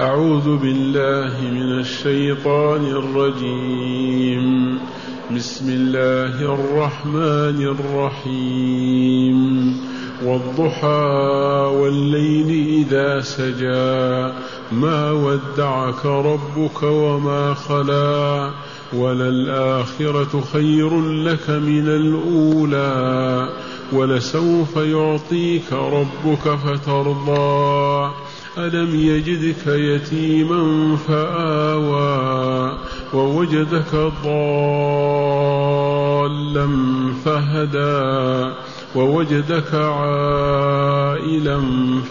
أعوذ بالله من الشيطان الرجيم. بسم الله الرحمن الرحيم. والضحى والليل إذا سجى. ما ودعك ربك وما خلا. وللآخرة خير لك من الأولى. ولسوف يعطيك ربك فترضى. ألم يجدك يتيما فآوى ووجدك ضالا فهدى ووجدك عائلا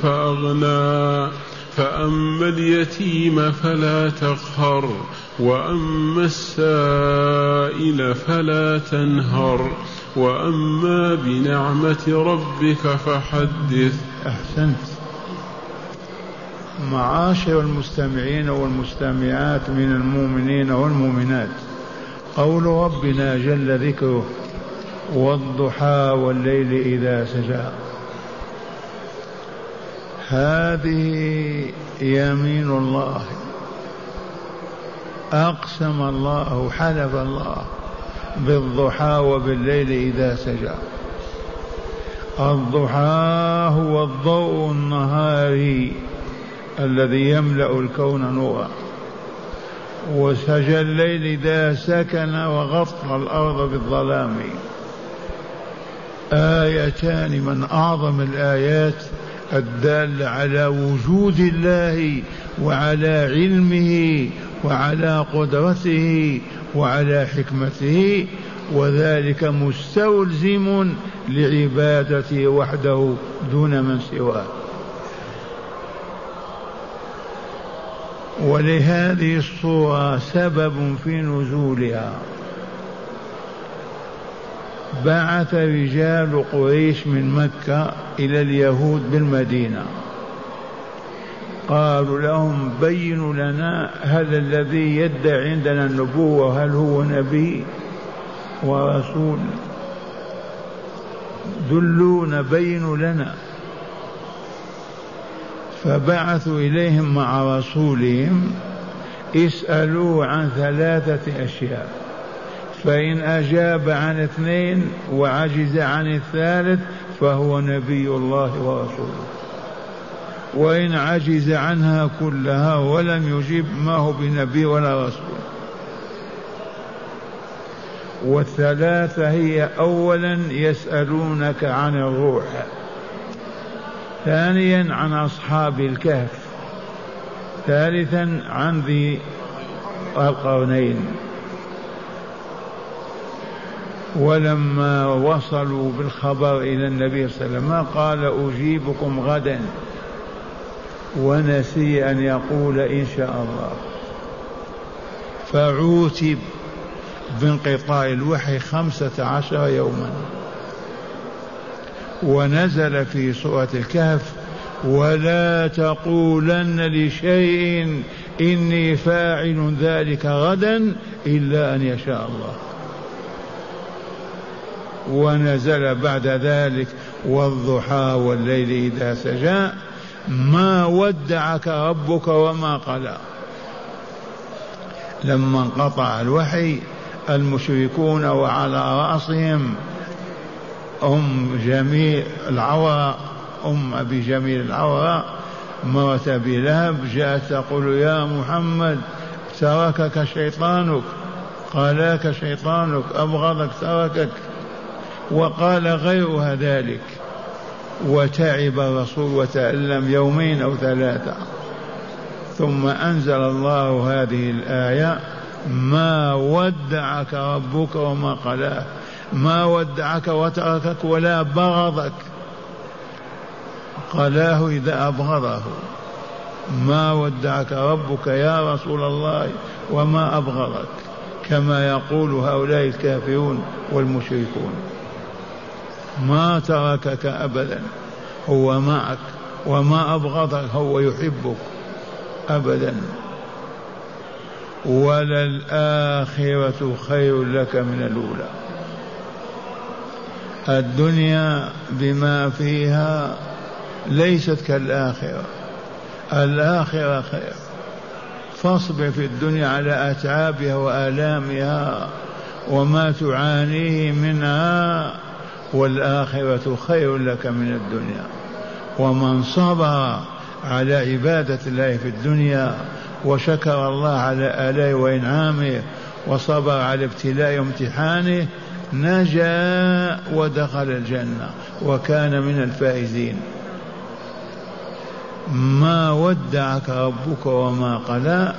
فأغنى فأما اليتيم فلا تقهر وأما السائل فلا تنهر وأما بنعمة ربك فحدث أحسنت. معاشر المستمعين والمستمعات من المؤمنين والمؤمنات. قول ربنا جل ذكره والضحى والليل إذا سجى. هذه يمين الله. أقسم الله حلف الله بالضحى وبالليل إذا سجى. الضحى هو الضوء النهاري. الذي يملأ الكون نورا. وسجى الليل إذا سكن وغطى الأرض بالظلام. آيتان من أعظم الآيات الدالة على وجود الله وعلى علمه وعلى قدرته وعلى حكمته وذلك مستلزم لعبادته وحده دون من سواه. ولهذه الصورة سبب في نزولها. بعث رجال قريش من مكة إلى اليهود بالمدينة. قالوا لهم بينوا لنا هل الذي يدعي عندنا النبوة هل هو نبي ورسول؟ دلونا بينوا لنا. فبعثوا إليهم مع رسولهم اسألوه عن ثلاثة أشياء. فإن أجاب عن اثنين وعجز عن الثالث فهو نبي الله ورسوله. وإن عجز عنها كلها ولم يجب ما هو بنبي ولا رسول. والثلاثة هي أولا يسألونك عن الروح. ثانيا عن أصحاب الكهف ثالثا عن ذي القرنين. ولما وصلوا بالخبر إلى النبي صلى الله عليه وسلم قال أجيبكم غدا. ونسي أن يقول إن شاء الله. فعوتب بانقطاع الوحي خمسة عشر يوما. ونزل في سورة الكهف ولا تقولن لشيء إني فاعل ذلك غدا إلا أن يشاء الله. ونزل بعد ذلك والضحى والليل إذا سجى ما ودعك ربك وما قلى. لما انقطع الوحي المشركون وعلى رأسهم أم جميل العوراء أم أبي جميل العوراء مرة أبي لهب جاءت تقول يا محمد تركك شيطانك. قالاك شيطانك أبغضك تركك. وقال غيرها ذلك. وتعب الرسول وتألم يومين أو ثلاثة. ثم أنزل الله هذه الآية ما ودعك ربك وما قلاه ما ودعك وتركك ولا بغضك. قلاه إذا أبغضه. ما ودعك ربك يا رسول الله وما أبغضك. كما يقول هؤلاء الكافرون والمشركون. ما تركك أبدا. هو معك. وما أبغضك هو يحبك أبدا. وللآخرة خير لك من الأولى. الدنيا بما فيها ليست كالآخرة. الآخرة خير. فاصبر في الدنيا على أتعابها وآلامها وما تعانيه منها والآخرة خير لك من الدنيا. ومن صبر على عبادة الله في الدنيا وشكر الله على آلائه وإنعامه وصبر على ابتلاء وامتحانه نجا ودخل الجنة وكان من الفائزين. ما ودعك ربك وما قلى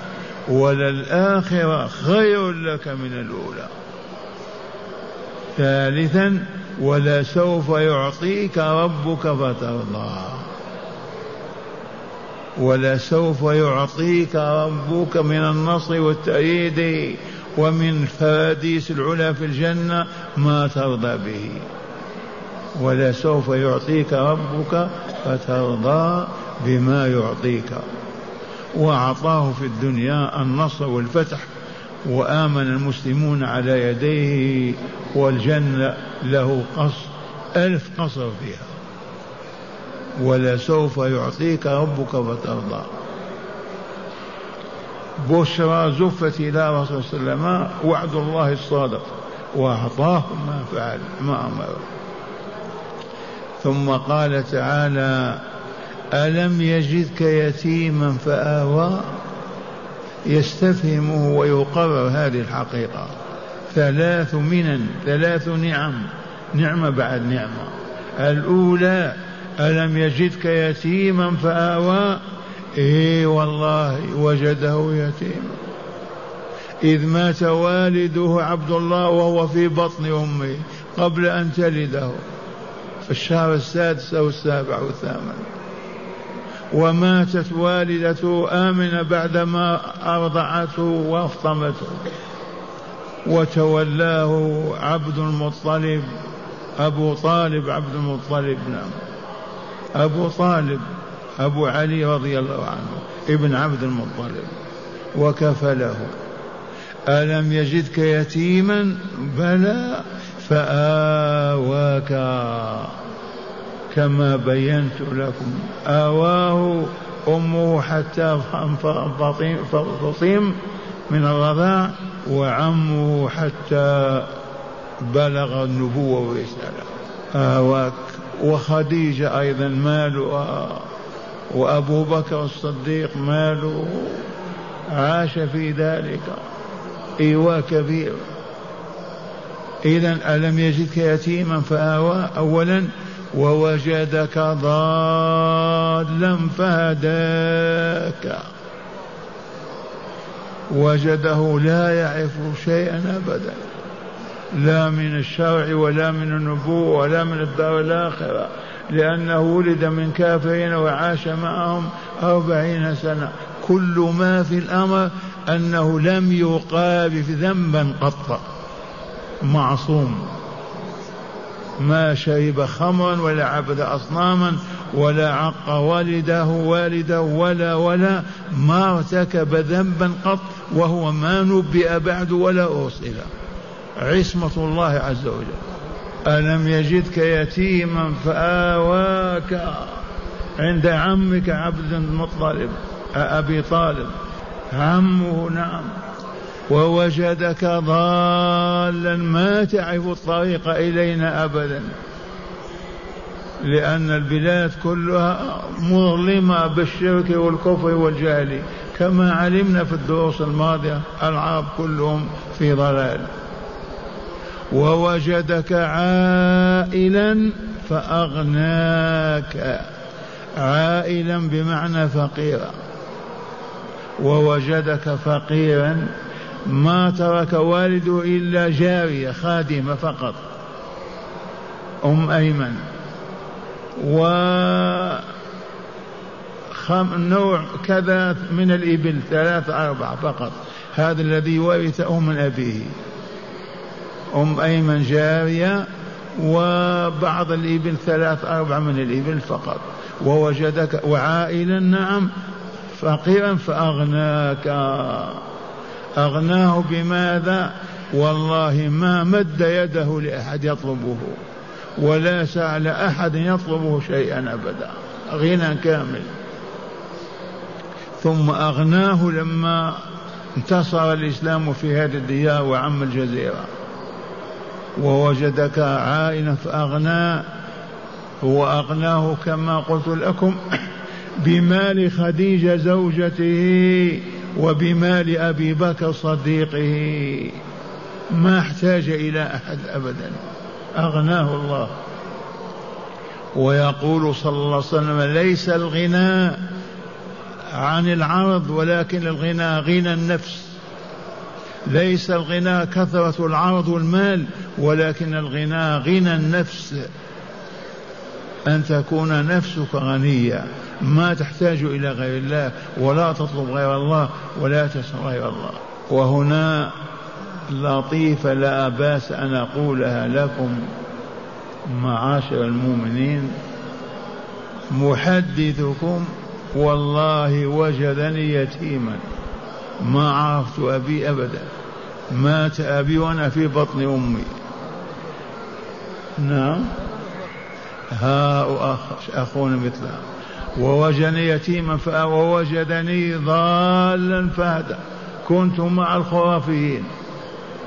وللآخرة خير لك من الأولى. ثالثا ولسوف يعطيك ربك فترضى. ولسوف يعطيك ربك من النصر والتأييد. ومن فراديس العلا في الجنة ما ترضى به. ولسوف يعطيك ربك فترضى بما يعطيك. وأعطاه في الدنيا النصر والفتح وآمن المسلمون على يديه والجنة له قصر ألف قصر فيها. ولسوف يعطيك ربك فترضى. بشرى زفت إلى رسول صلى الله عليه وسلم وعد الله الصادق وأعطاه ما فعل ما أمر. ثم قال تعالى ألم يجدك يتيما فآوى؟ يستفهمه ويقرر هذه الحقيقة. ثلاث منن ثلاث نعم نعمة بعد نعمة. الأولى ألم يجدك يتيما فآوى؟ إيه والله وجده يتيما إذ مات والده عبد الله وهو في بطن أمه قبل أن تلده. في الشهر السادس أو السابع أو الثامن. وماتت والدته آمنة بعدما أرضعته وأفطمته وتولاه عبد المطلب أبو طالب عبد المطلب نعم. أبو طالب. أبو علي رضي الله عنه ابن عبد المطلب وكفله ألم يجدك يتيما؟ بلى فآواك. كما بينت لكم آواه أمه حتى فطيم من الرضاع وعمه حتى بلغ النبوة والرسالة. آواك. وخديجة أيضا مالها. وأبو بكر الصديق ماله عاش في ذلك. إيواء كبير. إذا ألم يجدك يتيما فآوى أولا ووجدك ضالا فهداك. وجده لا يعرف شيئا أبدا. لا من الشرع ولا من النبوة ولا من الدار الآخرة. لأنه ولد من كافرين وعاش معهم أربعين سنة. كل ما في الأمر أنه لم يقارف ذنبا قط. معصوم. ما شرب خمرا ولا عبد أصناما ولا عق والده والده ولا ولا ما ارتكب ذنبا قط وهو ما نبئ بعد ولا أرسل. عصمة الله عز وجل. ألم يجدك يتيما فآواك عند عمك عبد المطلب أبي طالب. عمه نعم. ووجدك ضالا ما تعرف الطريق إلينا أبدا لأن البلاد كلها مظلمة بالشرك والكفر والجهل كما علمنا في الدروس الماضية العرب كلهم في ضلال. ووجدك عائلا فأغناك. عائلا بمعنى فقيرا. ووجدك فقيرا ما ترك والده إلا جارية خادمة فقط. أم أيمن. و نوع كذا من الإبل ثلاثة أربعة فقط. هذا الذي ورثه من أبيه. أم أيمن جارية وبعض الإبل ثلاث أربع من الإبل فقط. ووجدك وعائلا نعم فقيرا فأغناك. أغناه بماذا؟ والله ما مد يده لأحد يطلبه ولا سأل أحد يطلبه شيئا أبدا. غنى كامل. ثم أغناه لما انتصر الإسلام في هذه الديار وعم الجزيرة. ووجدك عائلا فأغنى هو أغناه كما قلت لكم بمال خديجة زوجته وبمال أبي بكر صديقه. ما احتاج إلى أحد أبدا. أغناه الله. ويقول صلى الله عليه وسلم ليس الغنى عن العرض ولكن الغنى غنى النفس. ليس الغنى كثرة العرض والمال ولكن الغنى غنى النفس. أن تكون نفسك غنية. ما تحتاج إلى غير الله ولا تطلب غير الله ولا تسأل غير الله. وهنا لطيفة لا بأس أن أقولها لكم معاشر المؤمنين. محدثكم والله وجدني يتيما. ما عرفت أبي أبدا. مات أبي وأنا في بطن أمي. نعم. ها أخ أخونا مثله ووجدني يتيما ووجدني ضالا فهدى كنت مع الخرافيين.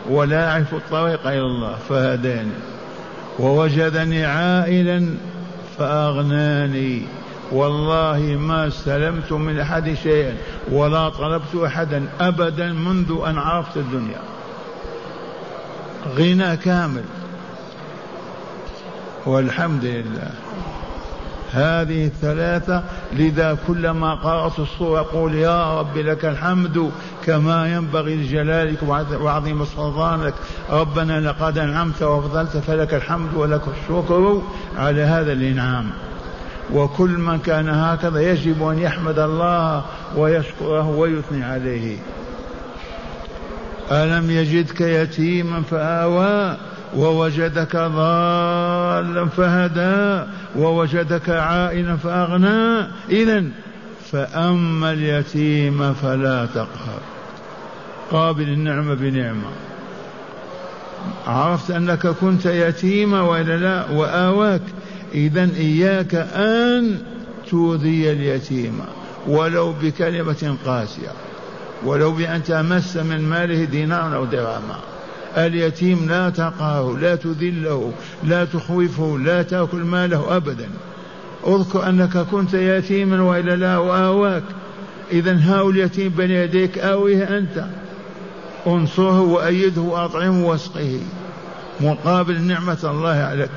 ولا أعرف الطريق إلى الله فهداني. ووجدني عائلا فأغناني. والله ما استلمت من أحد شيئا ولا طلبت أحدا أبدا منذ أن عرفت الدنيا. غنى كامل. والحمد لله. هذه الثلاثة لذا كلما قرأت الصورة أقول يا رب لك الحمد كما ينبغي لجلالك وعظيم سلطانك. ربنا لقد أنعمت وفضلت فلك الحمد ولك الشكر على هذا الإنعام. وكل من كان هكذا يجب أن يحمد الله ويشكره ويثني عليه. ألم يجدك يتيما فآوى ووجدك ضالا فهدى ووجدك عائلا فأغنى. إذا فأما اليتيم فلا تقهر. قابل النعمة بنعمة. عرفت أنك كنت يتيما وإلا لا وآواك. إذا إياك أن تؤذي اليتيم ولو بكلمة قاسية ولو بأن تمس من ماله دينارا أو درهما اليتيم لا تقهره لا تذله لا تخوفه لا تأكل ماله أبدا. أذكر أنك كنت يتيما وإلا لا وآواك إذا هاو اليتيم بين يديك آويه أنت. انصره وأيده وأطعمه واسقه مقابل نعمة الله عليك.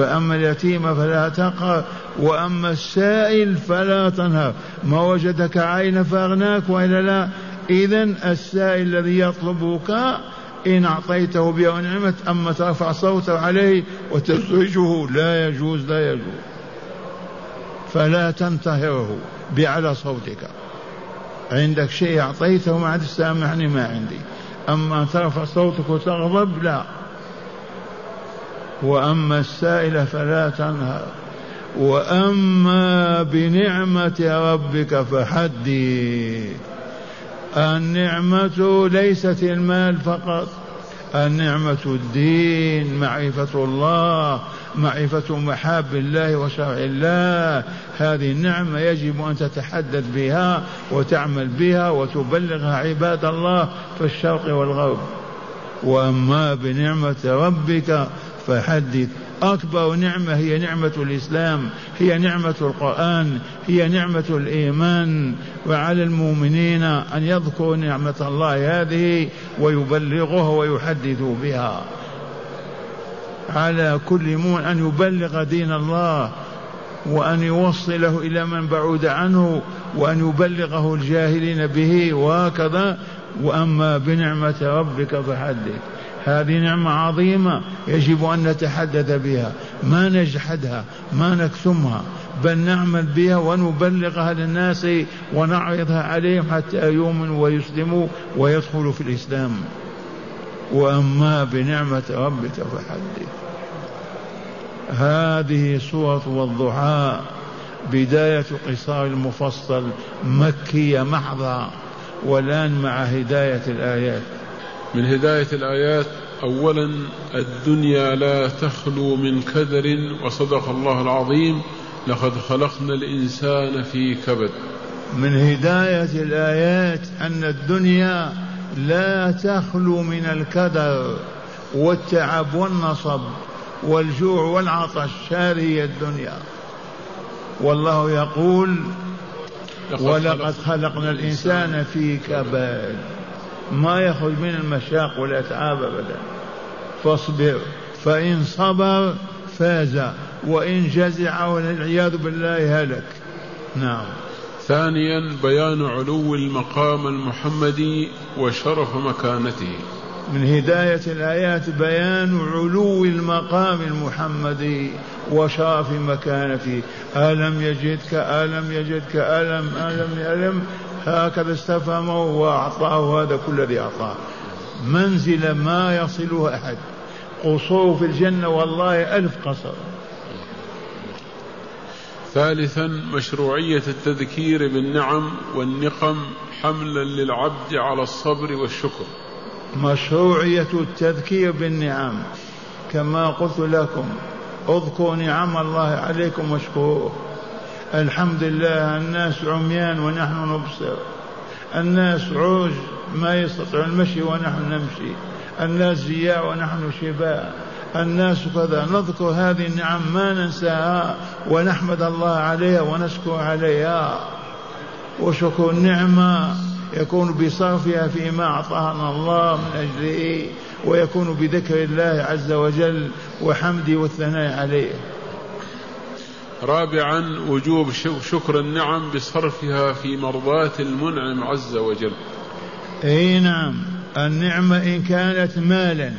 فأما اليتيم فلا تقهر وأما السائل فلا تنهر. ما وجدك عين فأغناك وإلا لا. إذا السائل الذي يطلبك إن أعطيته بها ونعمت أما ترفع صوته عليه وتزعجه لا يجوز لا يجوز. فلا تنتهره بعلى صوتك. عندك شيء أعطيته ما عاد سامحني ما عندي. أما ترفع صوتك وتغضب لا. وأما السائل فلا تنهر. وأما بنعمة ربك فحدث النعمة ليست المال فقط النعمة الدين معرفة الله معرفة محاب الله وشرع الله. هذه النعمة يجب أن تتحدث بها وتعمل بها وتبلغها عباد الله في الشرق والغرب. وأما بنعمة ربك فحدث. أكبر نعمة هي نعمة الإسلام هي نعمة القرآن هي نعمة الإيمان. وعلى المؤمنين أن يذكروا نعمة الله هذه ويبلغوها ويحدثوا بها. على كل مؤمن أن يبلغ دين الله وأن يوصله إلى من بعد عنه وأن يبلغه الجاهلين به وهكذا. وأما بنعمة ربك فحدث. هذه نعمة عظيمة يجب أن نتحدث بها ما نجحدها ما نكتمها بل نعمل بها ونبلغها للناس ونعرضها عليهم حتى يؤمنوا ويسلموا ويدخلوا في الإسلام. وأما بنعمة ربك فحدث. هذه سورة والضحى بداية قصار المفصل مكية محضة والآن مع هداية الآيات. من هداية الآيات أولا الدنيا لا تخلو من كدر وصدق الله العظيم لقد خلقنا الإنسان في كبد. من هداية الآيات أن الدنيا لا تخلو من الكدر والتعب والنصب والجوع والعطش هذه الدنيا. والله يقول ولقد خلقنا الإنسان في كبد. ما يخرج من المشاق والأتعاب أبدا. فاصبر فإن صبر فاز وإن جزع والعياذ بالله هلك. نعم. ثانيا بيان علو المقام المحمدي وشرف مكانته. من هداية الآيات بيان علو المقام المحمدي وشرف مكانته. ألم يجدك ألم يجدك ألم ألم ألم. هكذا استفهمه وأعطاه هذا كل الذي أعطاه. منزل ما يصله أحد. قصور في الجنة والله ألف قصر. ثالثا مشروعية التذكير بالنعم والنقم حملا للعبد على الصبر والشكر. مشروعية التذكير بالنعم. كما قلت لكم اذكروا نعم الله عليكم واشكروه. الحمد لله الناس عميان ونحن نبصر. الناس عوج ما يستطيع المشي ونحن نمشي. الناس جياع ونحن شباء الناس كذا. نذكر هذه النعم ما ننساها ونحمد الله عليها ونشكر عليها. وشكر النعمة يكون بصرفها فيما أعطانا الله من أجله ويكون بذكر الله عز وجل وحمده والثناء عليه. رابعا وجوب شكر النعم بصرفها في مرضاة المنعم عز وجل. أي نعم. النعمة إن كانت مالا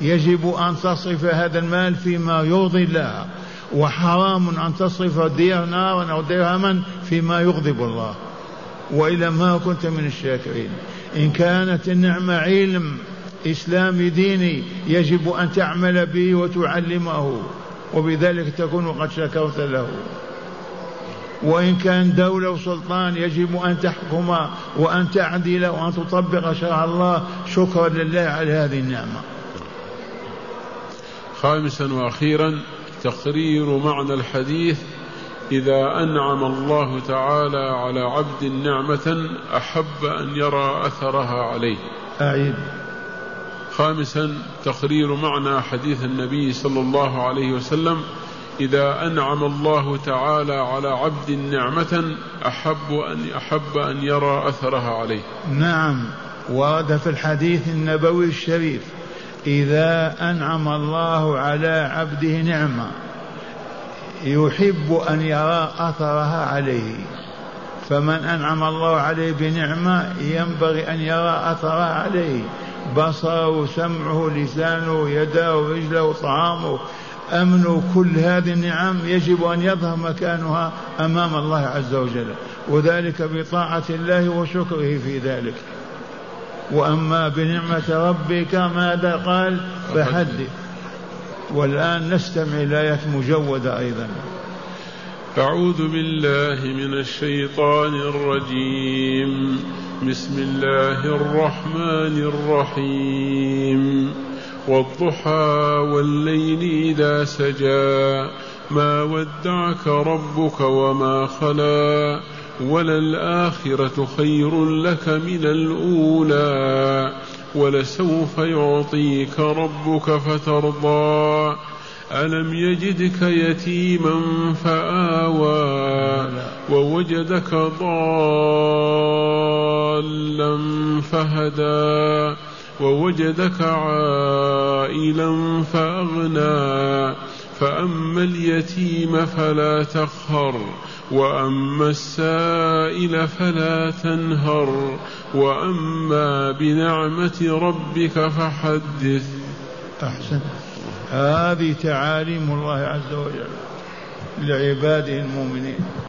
يجب أن تصرف هذا المال فيما يرضي الله وحرام أن تصرف دينارا أو درهما فيما يغضب الله. وإلا ما كنت من الشاكرين. إن كانت النعمة علم إسلامي ديني يجب أن تعمل به وتعلمه. وبذلك تكون قد شكرت له. وإن كان دولة وسلطان يجب أن تحكم وأن تعدل وأن تطبق شرع الله. شكرا لله على هذه النعمة. خامسا وأخيرا تقرير معنى الحديث إذا أنعم الله تعالى على عبد نعمة أحب أن يرى أثرها عليه. أعيد. خامسا تقرير معنى حديث النبي صلى الله عليه وسلم إذا أنعم الله تعالى على عبد نعمة أحب أن أحب أن يرى أثرها عليه. نعم ورد في الحديث النبوي الشريف إذا أنعم الله على عبده نعمة يحب أن يرى أثرها عليه فمن أنعم الله عليه بنعمة ينبغي أن يرى أثرها عليه بصره سمعه لسانه يداه رجله طعامه. أمن كل هذه النعم يجب أن يظهر مكانها أمام الله عز وجل. وذلك بطاعة الله وشكره في ذلك. وأما بنعمة ربك ماذا قال؟ فحدث. والآن نستمع الآيات مجودة أيضا. أعوذ بالله من الشيطان الرجيم. بسم الله الرحمن الرحيم. والضحى والليل إذا سجى ما ودعك ربك وما خلا وللآخرة خير لك من الأولى ولسوف يعطيك ربك فترضى. ألم يجدك يتيما فآوى ووجدك ضالا فهدى ووجدك عائلا فأغنى فأما اليتيم فلا تقهر وأما السائل فلا تنهر وأما بنعمة ربك فحدث. أحسن هذه تعاليم الله عز وجل لعباده المؤمنين.